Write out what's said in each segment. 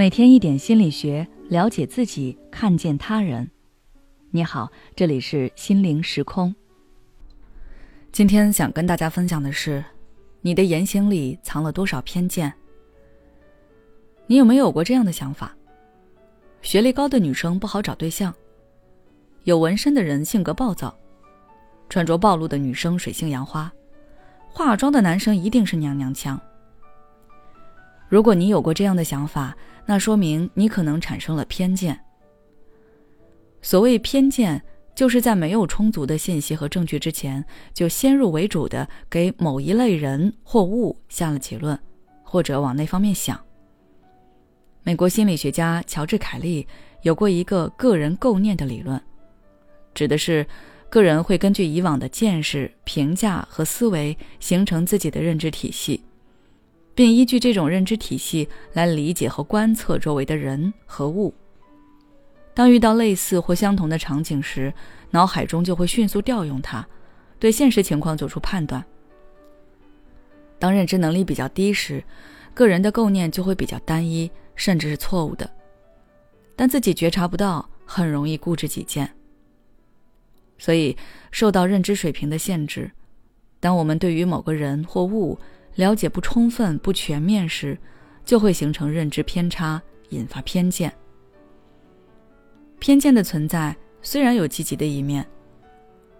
每天一点心理学，了解自己，看见他人。你好，这里是心灵时空。今天想跟大家分享的是，你的言行里藏了多少偏见？你有没有过这样的想法？学历高的女生不好找对象，有纹身的人性格暴躁，穿着暴露的女生水性杨花，化妆的男生一定是娘娘腔。如果你有过这样的想法，那说明你可能产生了偏见。所谓偏见，就是在没有充足的信息和证据之前，就先入为主的给某一类人或物下了结论，或者往那方面想。美国心理学家乔治·凯利有过一个个人构念的理论，指的是个人会根据以往的见识、评价和思维形成自己的认知体系。并依据这种认知体系来理解和观测周围的人和物。当遇到类似或相同的场景时，脑海中就会迅速调用它，对现实情况做出判断。当认知能力比较低时，个人的构念就会比较单一，甚至是错误的。但自己觉察不到，很容易固执己见。所以，受到认知水平的限制，当我们对于某个人或物，了解不充分、不全面时，就会形成认知偏差，引发偏见。偏见的存在虽然有积极的一面，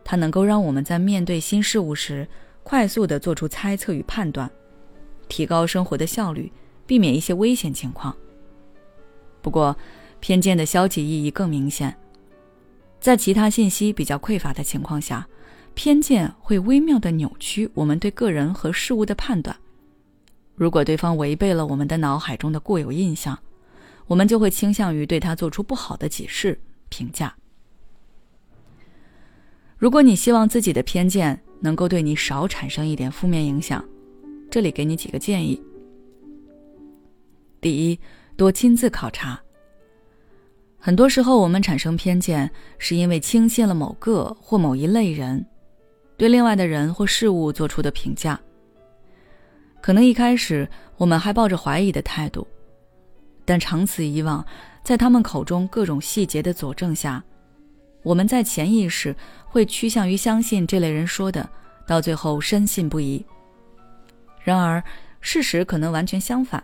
它能够让我们在面对新事物时，快速的做出猜测与判断，提高生活的效率，避免一些危险情况。不过，偏见的消极意义更明显，在其他信息比较匮乏的情况下。偏见会微妙的扭曲我们对个人和事物的判断。如果对方违背了我们的脑海中的固有印象，我们就会倾向于对他做出不好的解释、评价。如果你希望自己的偏见能够对你少产生一点负面影响，这里给你几个建议：第一，多亲自考察。很多时候，我们产生偏见，是因为轻信了某个或某一类人。对另外的人或事物做出的评价，可能一开始我们还抱着怀疑的态度，但长此以往，在他们口中各种细节的佐证下，我们在潜意识会趋向于相信这类人说的，到最后深信不疑。然而，事实可能完全相反。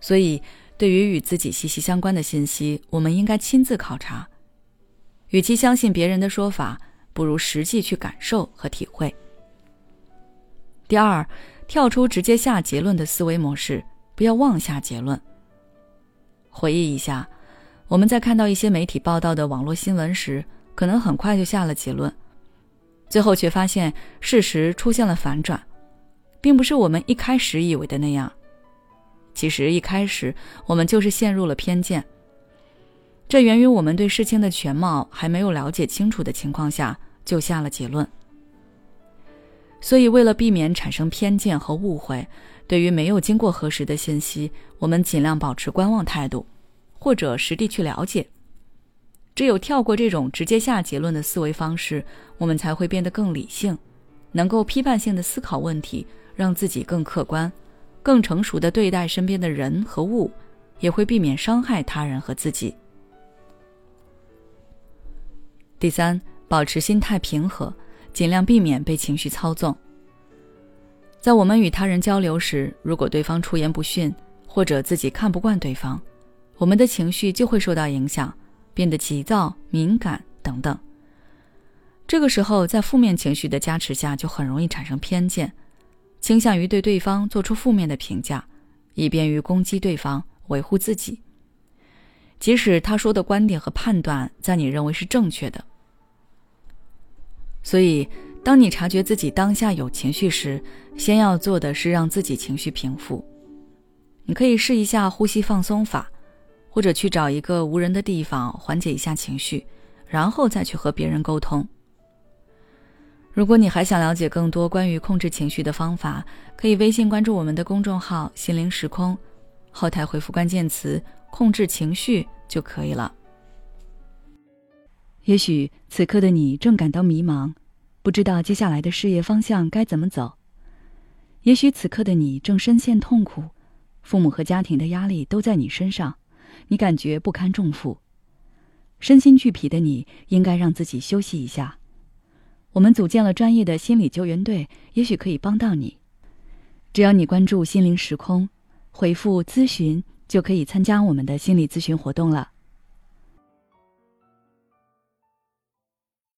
所以，对于与自己息息相关的信息，我们应该亲自考察，与其相信别人的说法。不如实际去感受和体会。第二，跳出直接下结论的思维模式，不要妄下结论。回忆一下，我们在看到一些媒体报道的网络新闻时，可能很快就下了结论，最后却发现事实出现了反转，并不是我们一开始以为的那样。其实一开始我们就是陷入了偏见。这源于我们对事情的全貌还没有了解清楚的情况下。就下了结论。所以，为了避免产生偏见和误会，对于没有经过核实的信息，我们尽量保持观望态度，或者实地去了解。只有跳过这种直接下结论的思维方式，我们才会变得更理性，能够批判性的思考问题，让自己更客观、更成熟的对待身边的人和物，也会避免伤害他人和自己。第三。保持心态平和，尽量避免被情绪操纵。在我们与他人交流时，如果对方出言不逊，或者自己看不惯对方，我们的情绪就会受到影响，变得急躁、敏感等等。这个时候，在负面情绪的加持下，就很容易产生偏见，倾向于对对方做出负面的评价，以便于攻击对方、维护自己。即使他说的观点和判断在你认为是正确的。所以，当你察觉自己当下有情绪时，先要做的是让自己情绪平复。你可以试一下呼吸放松法，或者去找一个无人的地方缓解一下情绪，然后再去和别人沟通。如果你还想了解更多关于控制情绪的方法，可以微信关注我们的公众号“心灵时空”，后台回复关键词“控制情绪”就可以了。也许此刻的你正感到迷茫，不知道接下来的事业方向该怎么走；也许此刻的你正深陷痛苦，父母和家庭的压力都在你身上，你感觉不堪重负，身心俱疲的你，应该让自己休息一下。我们组建了专业的心理救援队，也许可以帮到你。只要你关注“心灵时空”，回复“咨询”，就可以参加我们的心理咨询活动了。